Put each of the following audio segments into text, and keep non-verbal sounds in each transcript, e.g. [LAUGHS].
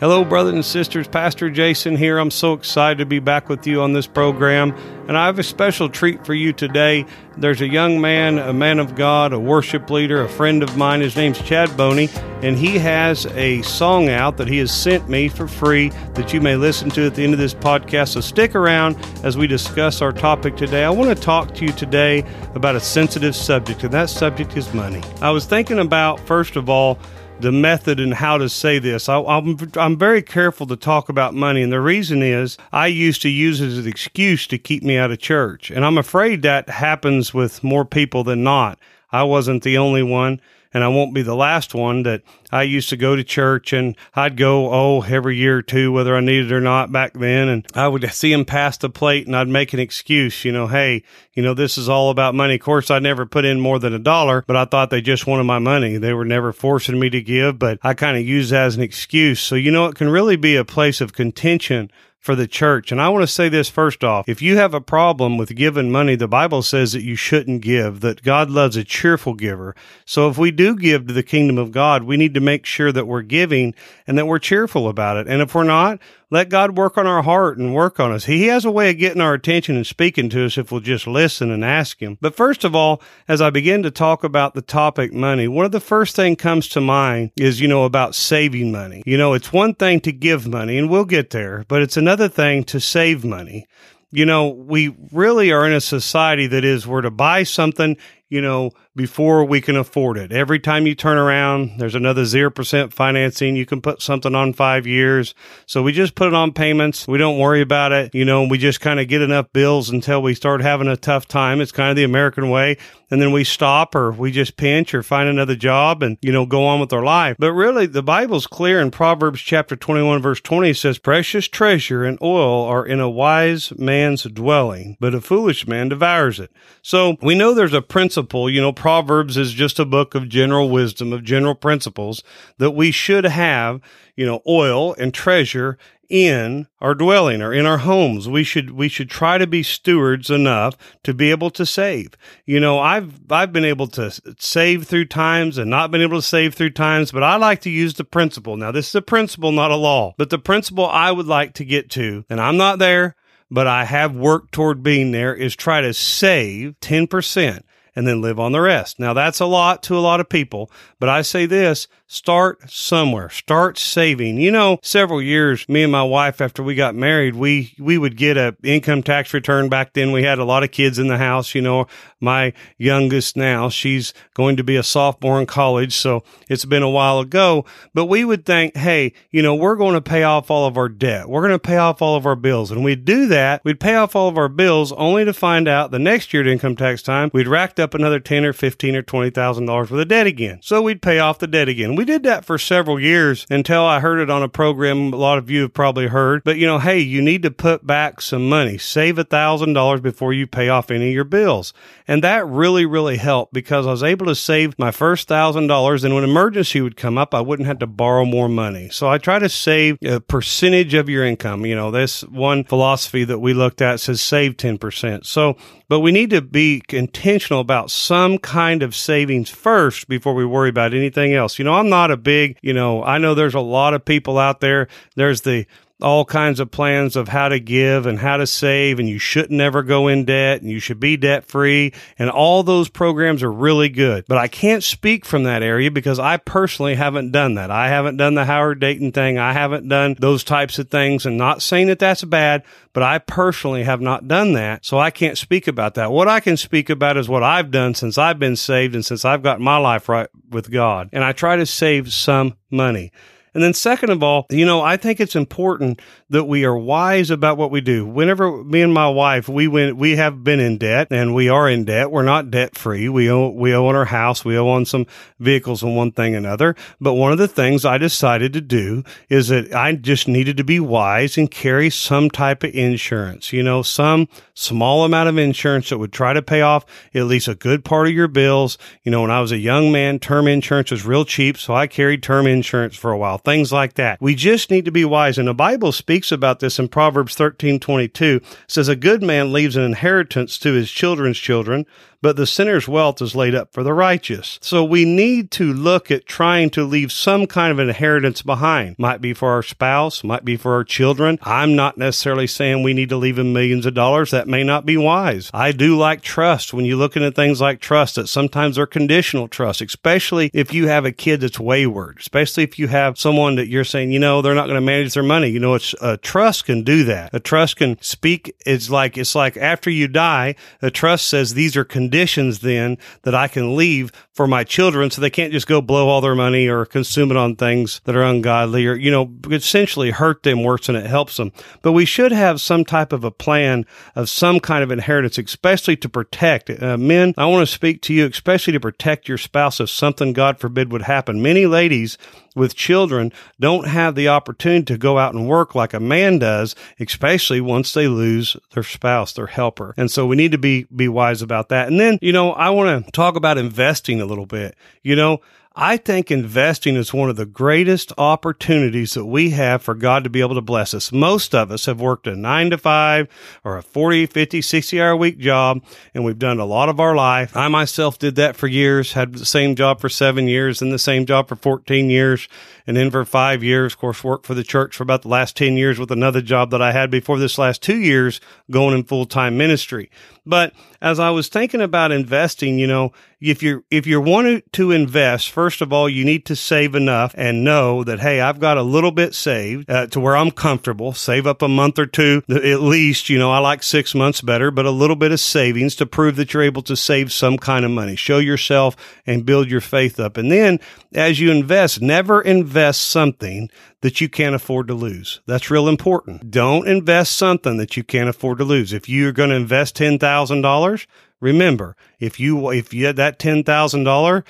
Hello, brothers and sisters. Pastor Jason here. I'm so excited to be back with you on this program. And I have a special treat for you today. There's a young man, a man of God, a worship leader, a friend of mine. His name's Chad Boney, and he has a song out that he has sent me for free that you may listen to at the end of this podcast. So stick around as we discuss our topic today. I want to talk to you today about a sensitive subject, and that subject is money. I was thinking about, first of all, the method and how to say this. I, am I'm, I'm very careful to talk about money, and the reason is I used to use it as an excuse to keep me out of church, and I'm afraid that happens with more people than not. I wasn't the only one and I won't be the last one that I used to go to church and I'd go, oh, every year or two, whether I needed or not back then. And I would see him pass the plate and I'd make an excuse, you know, hey, you know, this is all about money. Of course, I never put in more than a dollar, but I thought they just wanted my money. They were never forcing me to give, but I kind of use that as an excuse. So, you know, it can really be a place of contention for the church. And I want to say this first off. If you have a problem with giving money, the Bible says that you shouldn't give, that God loves a cheerful giver. So if we do give to the kingdom of God, we need to make sure that we're giving and that we're cheerful about it. And if we're not, let God work on our heart and work on us. He has a way of getting our attention and speaking to us if we'll just listen and ask Him. But first of all, as I begin to talk about the topic money, one of the first thing comes to mind is, you know, about saving money. You know, it's one thing to give money and we'll get there, but it's another thing to save money you know, we really are in a society that is we're to buy something, you know, before we can afford it. Every time you turn around, there's another 0% financing. You can put something on five years. So we just put it on payments. We don't worry about it. You know, we just kind of get enough bills until we start having a tough time. It's kind of the American way. And then we stop or we just pinch or find another job and, you know, go on with our life. But really, the Bible's clear in Proverbs chapter 21, verse 20 says, precious treasure and oil are in a wise man's dwelling, but a foolish man devours it. So we know there's a principle, you know, Proverbs is just a book of general wisdom, of general principles that we should have, you know, oil and treasure in our dwelling or in our homes. We should, we should try to be stewards enough to be able to save. You know, I've, I've been able to save through times and not been able to save through times, but I like to use the principle. Now, this is a principle, not a law, but the principle I would like to get to, and I'm not there, but I have worked toward being there is try to save 10% and then live on the rest. Now that's a lot to a lot of people, but I say this, start somewhere, start saving. You know, several years, me and my wife, after we got married, we, we would get a income tax return back then. We had a lot of kids in the house, you know, my youngest now, she's going to be a sophomore in college. So it's been a while ago, but we would think, Hey, you know, we're going to pay off all of our debt. We're going to pay off all of our bills. And we'd do that. We'd pay off all of our bills only to find out the next year at income tax time, we'd racked up another 10 or 15 or $20,000 worth of debt again. So we'd pay off the debt again. We did that for several years until I heard it on a program a lot of you have probably heard. But you know, hey, you need to put back some money. Save a thousand dollars before you pay off any of your bills. And that really, really helped because I was able to save my first thousand dollars. And when emergency would come up, I wouldn't have to borrow more money. So I try to save a percentage of your income. You know, this one philosophy that we looked at says save 10%. So, but we need to be intentional about some kind of savings first before we worry about anything else. You know, I'm not a big, you know, I know there's a lot of people out there. There's the all kinds of plans of how to give and how to save and you shouldn't never go in debt and you should be debt free and all those programs are really good. But I can't speak from that area because I personally haven't done that. I haven't done the Howard Dayton thing. I haven't done those types of things and not saying that that's bad, but I personally have not done that. So I can't speak about that. What I can speak about is what I've done since I've been saved and since I've got my life right with God. And I try to save some money. And then second of all, you know, I think it's important that we are wise about what we do. Whenever me and my wife, we went, we have been in debt and we are in debt. We're not debt free. We owe, we owe on our house. We owe on some vehicles and one thing another. But one of the things I decided to do is that I just needed to be wise and carry some type of insurance, you know, some small amount of insurance that would try to pay off at least a good part of your bills. You know, when I was a young man, term insurance was real cheap. So I carried term insurance for a while things like that. We just need to be wise. And the Bible speaks about this in Proverbs 13 22. Says, A good man leaves an inheritance to his children's children, but the sinner's wealth is laid up for the righteous. So we need to look at trying to leave some kind of inheritance behind. Might be for our spouse, might be for our children. I'm not necessarily saying we need to leave them millions of dollars. That may not be wise. I do like trust. When you're looking at things like trust, that sometimes are conditional trust, especially if you have a kid that's wayward, especially if you have someone that you're saying, you know, they're not going to manage their money. You know, it's a trust can do that. A trust can speak. It's like, it's like after you die, a trust says these are conditions then that I can leave for my children so they can't just go blow all their money or consume it on things that are ungodly or, you know, essentially hurt them worse than it helps them. But we should have some type of a plan of some kind of inheritance, especially to protect uh, men. I want to speak to you, especially to protect your spouse if something, God forbid, would happen. Many ladies with children don't have the opportunity to go out and work like a man does, especially once they lose their spouse, their helper. And so we need to be, be wise about that. And then, you know, I want to talk about investing a little bit. You know, I think investing is one of the greatest opportunities that we have for God to be able to bless us. Most of us have worked a nine to five or a 40, 50, 60 hour week job, and we've done a lot of our life. I myself did that for years, had the same job for seven years and the same job for 14 years. And then for five years, of course, worked for the church for about the last 10 years with another job that I had before this last two years going in full time ministry. But as I was thinking about investing, you know, if you're, if you're wanting to invest, first of all, you need to save enough and know that, hey, I've got a little bit saved uh, to where I'm comfortable. Save up a month or two at least. You know, I like six months better, but a little bit of savings to prove that you're able to save some kind of money. Show yourself and build your faith up. And then as you invest, never invest something that you can't afford to lose. That's real important. Don't invest something that you can't afford to lose. If you're going to invest $10,000, remember, if you, if you had that $10,000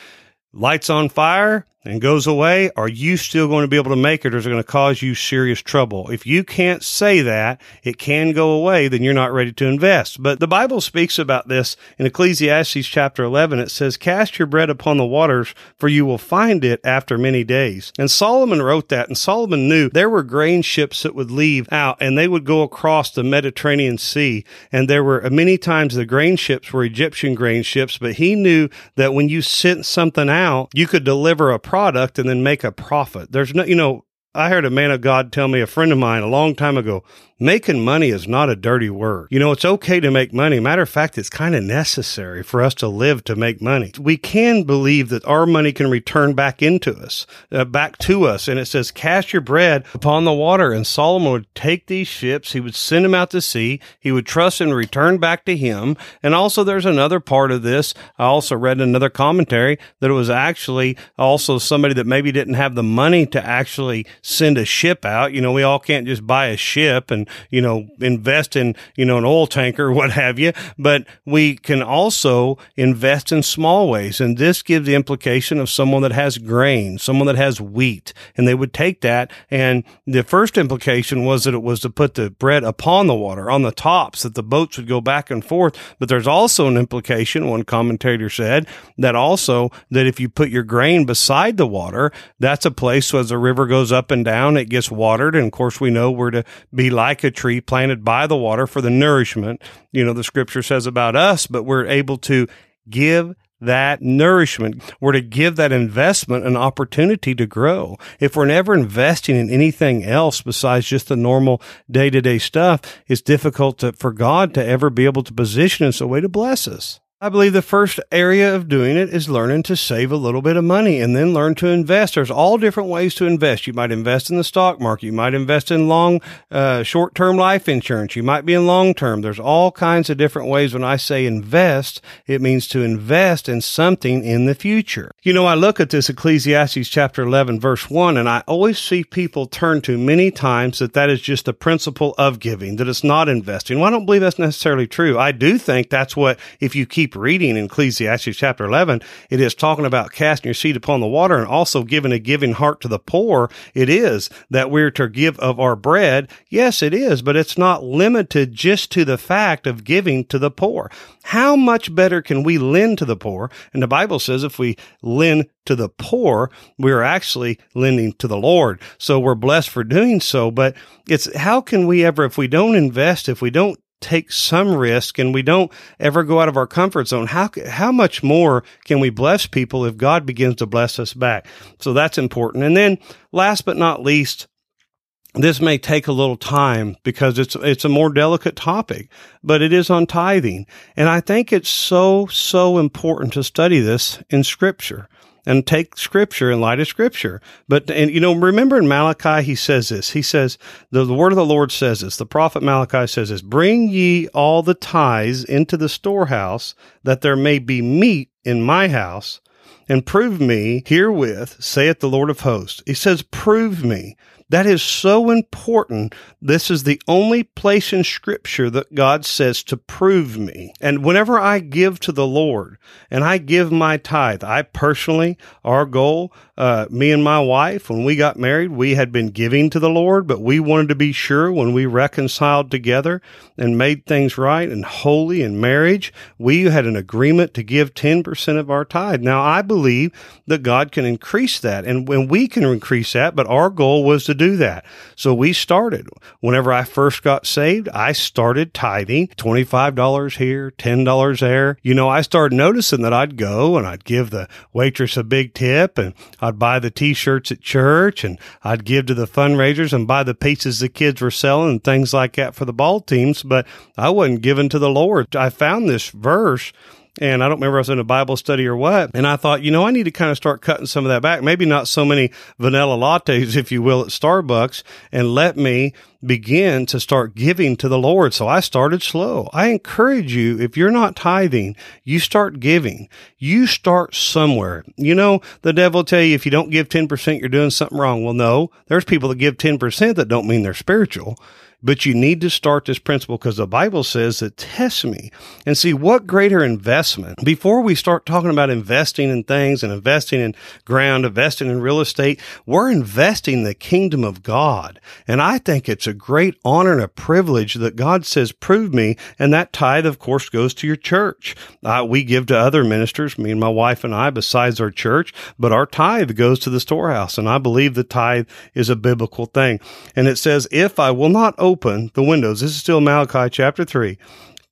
lights on fire, and goes away, are you still going to be able to make it or is it going to cause you serious trouble? If you can't say that it can go away, then you're not ready to invest. But the Bible speaks about this in Ecclesiastes chapter 11. It says, cast your bread upon the waters for you will find it after many days. And Solomon wrote that and Solomon knew there were grain ships that would leave out and they would go across the Mediterranean Sea. And there were many times the grain ships were Egyptian grain ships, but he knew that when you sent something out, you could deliver a product and then make a profit. There's no, you know, I heard a man of God tell me, a friend of mine a long time ago, making money is not a dirty word. You know, it's okay to make money. Matter of fact, it's kind of necessary for us to live to make money. We can believe that our money can return back into us, uh, back to us. And it says, cast your bread upon the water. And Solomon would take these ships. He would send them out to sea. He would trust and return back to him. And also there's another part of this. I also read another commentary that it was actually also somebody that maybe didn't have the money to actually send a ship out. You know, we all can't just buy a ship and you know, invest in, you know, an oil tanker [LAUGHS] what have you, but we can also invest in small ways. And this gives the implication of someone that has grain, someone that has wheat, and they would take that. And the first implication was that it was to put the bread upon the water on the tops that the boats would go back and forth. But there's also an implication, one commentator said, that also that if you put your grain beside the water, that's a place so as the river goes up and down, it gets watered. And of course, we know we're to be like like a tree planted by the water for the nourishment, you know, the scripture says about us, but we're able to give that nourishment. We're to give that investment an opportunity to grow. If we're never investing in anything else besides just the normal day to day stuff, it's difficult to, for God to ever be able to position us a way to bless us. I believe the first area of doing it is learning to save a little bit of money and then learn to invest. There's all different ways to invest. You might invest in the stock market. You might invest in long, uh, short term life insurance. You might be in long term. There's all kinds of different ways. When I say invest, it means to invest in something in the future. You know, I look at this Ecclesiastes chapter 11 verse 1 and I always see people turn to many times that that is just the principle of giving, that it's not investing. Well, I don't believe that's necessarily true. I do think that's what, if you reading in Ecclesiastes chapter 11, it is talking about casting your seed upon the water and also giving a giving heart to the poor. It is that we're to give of our bread. Yes, it is, but it's not limited just to the fact of giving to the poor. How much better can we lend to the poor? And the Bible says if we lend to the poor, we are actually lending to the Lord. So we're blessed for doing so. But it's how can we ever, if we don't invest, if we don't take some risk and we don't ever go out of our comfort zone, how, how much more can we bless people if God begins to bless us back? So that's important. And then last but not least, this may take a little time because it's it's a more delicate topic, but it is on tithing. And I think it's so so important to study this in scripture and take scripture in light of scripture. But, and you know, remember in Malachi, he says this. He says, the, the word of the Lord says this. The prophet Malachi says this, bring ye all the tithes into the storehouse that there may be meat in my house and prove me herewith, saith the Lord of hosts. He says, prove me. That is so important. This is the only place in scripture that God says to prove me. And whenever I give to the Lord and I give my tithe, I personally, our goal, uh, me and my wife, when we got married, we had been giving to the Lord, but we wanted to be sure when we reconciled together and made things right and holy in marriage, we had an agreement to give 10% of our tithe. Now, I believe that God can increase that and when we can increase that, but our goal was to do that. So we started. Whenever I first got saved, I started tithing $25 here, $10 there. You know, I started noticing that I'd go and I'd give the waitress a big tip and I'd buy the t-shirts at church and I'd give to the fundraisers and buy the pizzas the kids were selling and things like that for the ball teams. But I wasn't giving to the Lord. I found this verse and I don't remember I was in a Bible study or what. And I thought, you know, I need to kind of start cutting some of that back. Maybe not so many vanilla lattes, [LAUGHS] if you will, at Starbucks and let me begin to start giving to the Lord. So I started slow. I encourage you, if you're not tithing, you start giving. You start somewhere. You know, the devil will tell you if you don't give 10%, you're doing something wrong. Well, no, there's people that give 10% that don't mean they're spiritual. But you need to start this principle because the Bible says that test me and see what greater investment before we start talking about investing in things and investing in ground, investing in real estate. We're investing in the kingdom of God. And I think it's a great honor and a privilege that God says, prove me. And that tithe, of course, goes to your church. Uh, we give to other ministers, me and my wife and I, besides our church, but our tithe goes to the storehouse. And I believe the tithe is a biblical thing. And it says, if I will not open the windows, this is still Malachi chapter 3,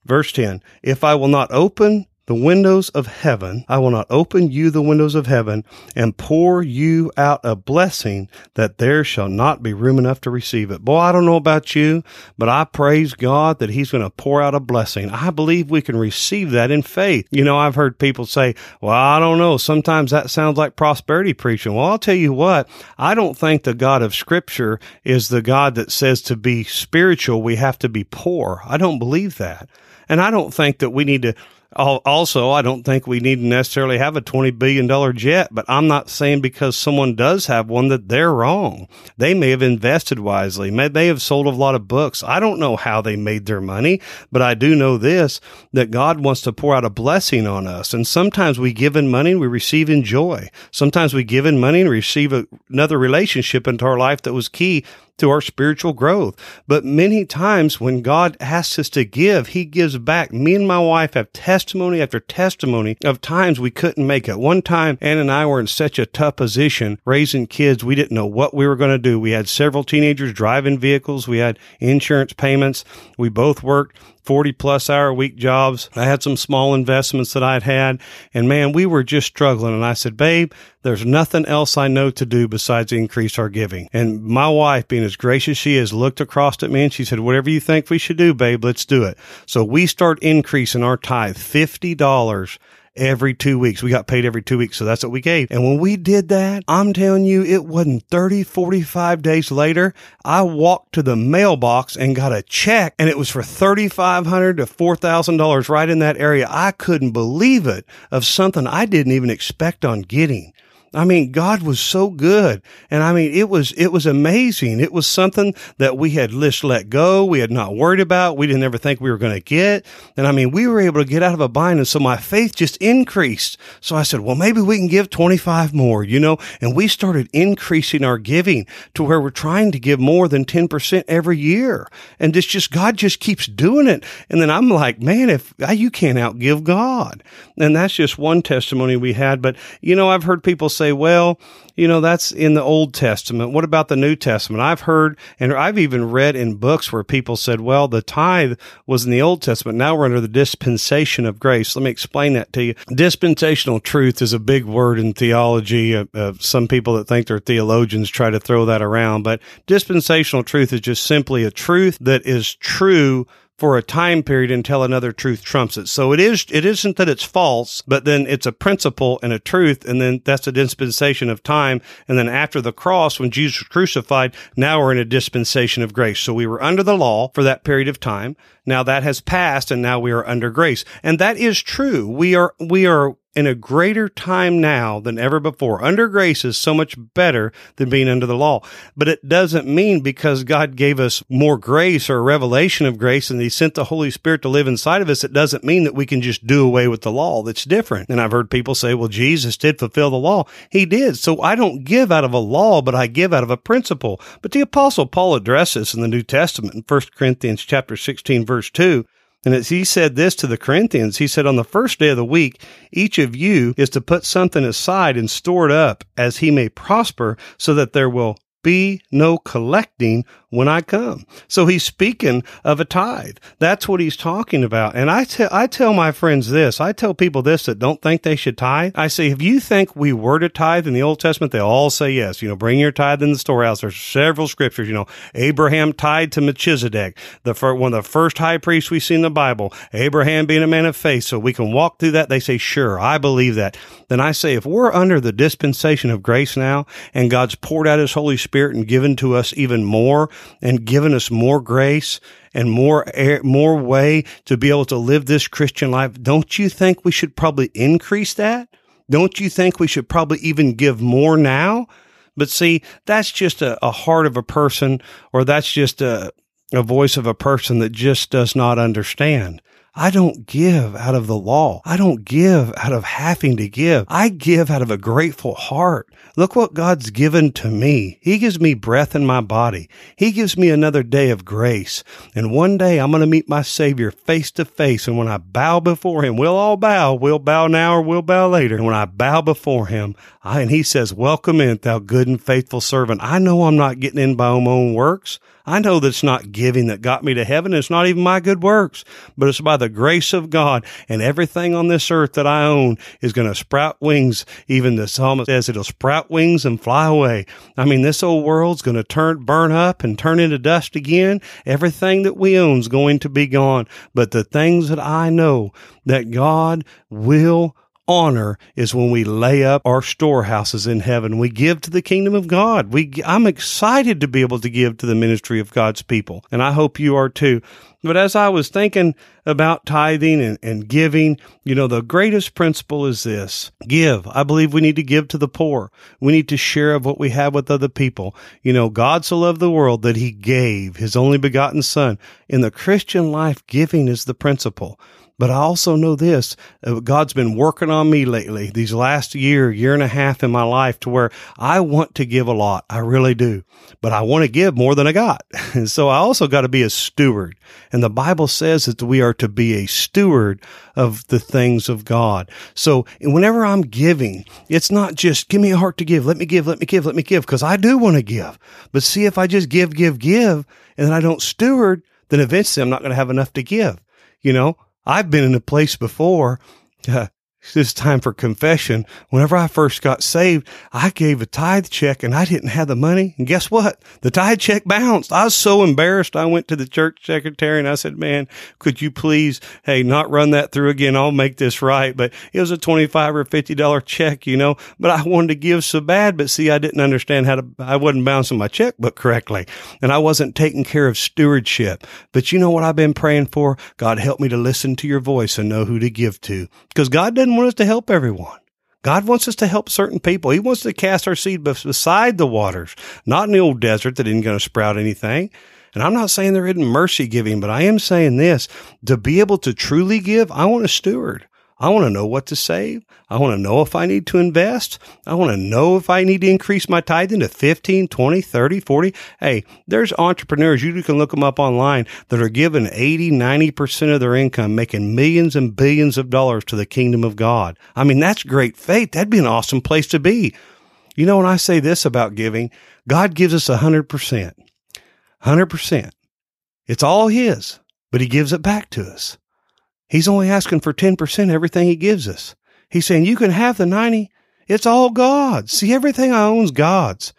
verse 10. If I will not open the windows of heaven, I will not open you the windows of heaven and pour you out a blessing that there shall not be room enough to receive it. Boy, I don't know about you, but I praise God that He's going to pour out a blessing. I believe we can receive that in faith. You know, I've heard people say, well, I don't know. Sometimes that sounds like prosperity preaching. Well, I'll tell you what, I don't think the God of scripture is the God that says to be spiritual, we have to be poor. I don't believe that. And I don't think that we need to also, I don't think we need to necessarily have a $20 billion jet, but I'm not saying because someone does have one that they're wrong. They may have invested wisely. May they have sold a lot of books. I don't know how they made their money, but I do know this, that God wants to pour out a blessing on us. And sometimes we give in money and we receive in joy. Sometimes we give in money and receive a, another relationship into our life that was key to our spiritual growth. But many times when God asks us to give, He gives back. Me and my wife have testimony after testimony of times we couldn't make it. One time, Ann and I were in such a tough position raising kids. We didn't know what we were going to do. We had several teenagers driving vehicles. We had insurance payments. We both worked 40 plus hour week jobs. I had some small investments that I'd had and man, we were just struggling. And I said, babe, there's nothing else I know to do besides increase our giving. And my wife, being as gracious she is, looked across at me and she said, whatever you think we should do, babe, let's do it. So we start increasing our tithe $50 every two weeks. We got paid every two weeks. So that's what we gave. And when we did that, I'm telling you, it wasn't 30, 45 days later. I walked to the mailbox and got a check and it was for 3,500 to $4,000 right in that area. I couldn't believe it of something I didn't even expect on getting. I mean, God was so good. And I mean, it was, it was amazing. It was something that we had just let go. We had not worried about. We didn't ever think we were going to get. And I mean, we were able to get out of a bind. And so my faith just increased. So I said, well, maybe we can give 25 more, you know, and we started increasing our giving to where we're trying to give more than 10% every year. And this just, God just keeps doing it. And then I'm like, man, if uh, you can't outgive God. And that's just one testimony we had. But, you know, I've heard people say, say, well, you know, that's in the Old Testament. What about the New Testament? I've heard and I've even read in books where people said, well, the tithe was in the Old Testament. Now we're under the dispensation of grace. Let me explain that to you. Dispensational truth is a big word in theology. Uh, uh, some people that think they're theologians try to throw that around, but dispensational truth is just simply a truth that is true for a time period until another truth trumps it. So it is, it isn't that it's false, but then it's a principle and a truth. And then that's a dispensation of time. And then after the cross, when Jesus was crucified, now we're in a dispensation of grace. So we were under the law for that period of time. Now that has passed and now we are under grace. And that is true. We are, we are in a greater time now than ever before. Under grace is so much better than being under the law. But it doesn't mean because God gave us more grace or a revelation of grace and He sent the Holy Spirit to live inside of us, it doesn't mean that we can just do away with the law. That's different. And I've heard people say, well, Jesus did fulfill the law. He did. So I don't give out of a law, but I give out of a principle. But the apostle Paul addresses in the New Testament in 1 Corinthians chapter 16, verse 2. And as he said this to the Corinthians, he said, on the first day of the week, each of you is to put something aside and store it up as he may prosper so that there will be no collecting when I come. So he's speaking of a tithe. That's what he's talking about. And I tell, I tell my friends this. I tell people this that don't think they should tithe. I say, if you think we were to tithe in the Old Testament, they all say yes. You know, bring your tithe in the storehouse. There's several scriptures. You know, Abraham tithed to Melchizedek, the first, one of the first high priests we see in the Bible. Abraham being a man of faith. So we can walk through that. They say, sure, I believe that. Then I say, if we're under the dispensation of grace now and God's poured out his Holy Spirit and given to us even more, and given us more grace and more air, more way to be able to live this Christian life. Don't you think we should probably increase that? Don't you think we should probably even give more now? But see, that's just a, a heart of a person, or that's just a, a voice of a person that just does not understand. I don't give out of the law. I don't give out of having to give. I give out of a grateful heart. Look what God's given to me. He gives me breath in my body. He gives me another day of grace. And one day I'm going to meet my Savior face to face. And when I bow before Him, we'll all bow. We'll bow now or we'll bow later. And when I bow before Him, I, and He says, welcome in, thou good and faithful servant. I know I'm not getting in by my own works. I know that it's not giving that got me to heaven. It's not even my good works, but it's by the grace of God and everything on this earth that I own is going to sprout wings. Even the psalmist says it'll sprout wings and fly away. I mean, this old world's going to turn, burn up and turn into dust again. Everything that we own is going to be gone. But the things that I know that God will honor is when we lay up our storehouses in heaven. We give to the kingdom of God. We, I'm excited to be able to give to the ministry of God's people. And I hope you are too. But as I was thinking about tithing and, and giving, you know, the greatest principle is this. Give. I believe we need to give to the poor. We need to share of what we have with other people. You know, God so loved the world that he gave his only begotten son. In the Christian life, giving is the principle. But I also know this uh, God's been working on me lately, these last year, year and a half in my life to where I want to give a lot. I really do. But I want to give more than I got. And [LAUGHS] so I also got to be a steward. And the Bible says that we are to be a steward of the things of God. So whenever I'm giving, it's not just give me a heart to give. Let me give, let me give, let me give, because I do want to give. But see, if I just give, give, give, and then I don't steward, then eventually I'm not going to have enough to give. You know, I've been in a place before. [LAUGHS] Uh, it's time for confession. Whenever I first got saved, I gave a tithe check and I didn't have the money. And guess what? The tithe check bounced. I was so embarrassed. I went to the church secretary and I said, man, could you please, hey, not run that through again? I'll make this right. But it was a 25 or $50 check, you know, but I wanted to give so bad. But see, I didn't understand how to, I wasn't bouncing my checkbook correctly and I wasn't taking care of stewardship. But you know what I've been praying for? God help me to listen to your voice and know who to give to because God doesn't want us to help everyone. God wants us to help certain people. He wants to cast our seed beside the waters, not in the old desert that isn't going to sprout anything. And I'm not saying there isn't mercy giving, but I am saying this to be able to truly give, I want a steward. I want to know what to save. I want to know if I need to invest. I want to know if I need to increase my tithing to 15, 20, 30, 40. Hey, there's entrepreneurs, you can look them up online that are giving 80, 90% of their income, making millions and billions of dollars to the kingdom of God. I mean, that's great faith. That'd be an awesome place to be. You know, when I say this about giving, God gives us a hundred percent, hundred percent. It's all His, but He gives it back to us. He's only asking for 10% everything He gives us. He's saying, you can have the 90. It's all God's. See, everything I own's God's.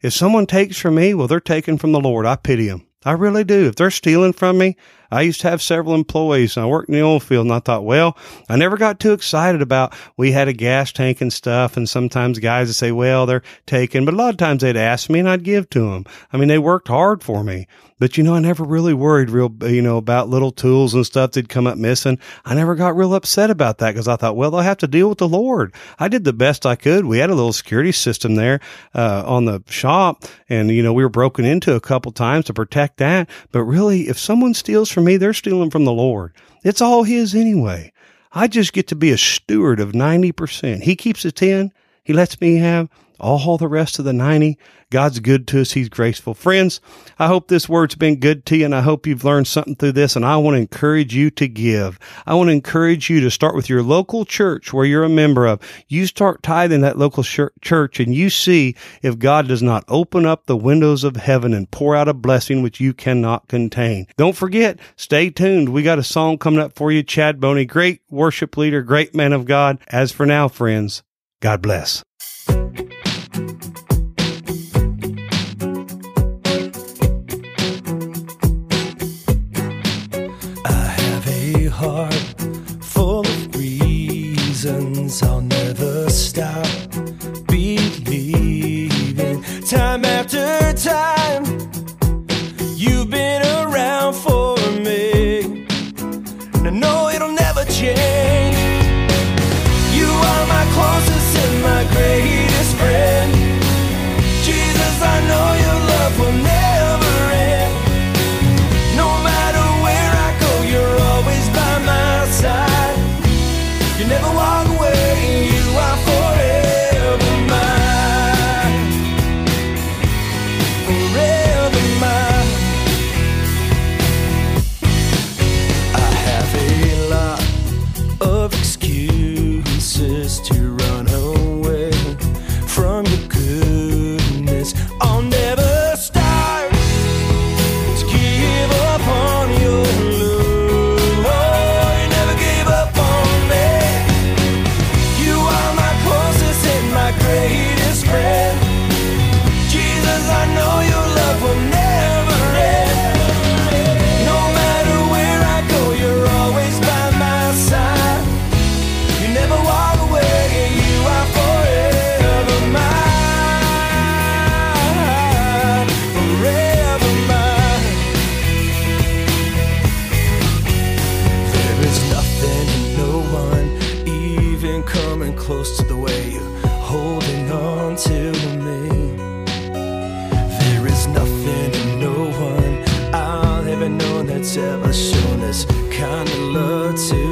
If someone takes from me, well, they're taking from the Lord. I pity them. I really do. If they're stealing from me, I used to have several employees and I worked in the oil field and I thought, well, I never got too excited about we had a gas tank and stuff. And sometimes guys would say, well, they're taken, but a lot of times they'd ask me and I'd give to them. I mean, they worked hard for me. But you know, I never really worried real, you know, about little tools and stuff that'd come up missing. I never got real upset about that because I thought, well, they'll have to deal with the Lord. I did the best I could. We had a little security system there, uh, on the shop and, you know, we were broken into a couple times to protect that. But really, if someone steals from me, they're stealing from the Lord. It's all His anyway. I just get to be a steward of 90%. He keeps the 10. He lets me have all the rest of the 90. God's good to us. He's graceful. Friends, I hope this word's been good to you and I hope you've learned something through this. And I want to encourage you to give. I want to encourage you to start with your local church where you're a member of. You start tithing that local church and you see if God does not open up the windows of heaven and pour out a blessing which you cannot contain. Don't forget, stay tuned. We got a song coming up for you. Chad Boney, great worship leader, great man of God. As for now, friends, God bless. Heart full of reasons I'll never stop ever shown this kind of love to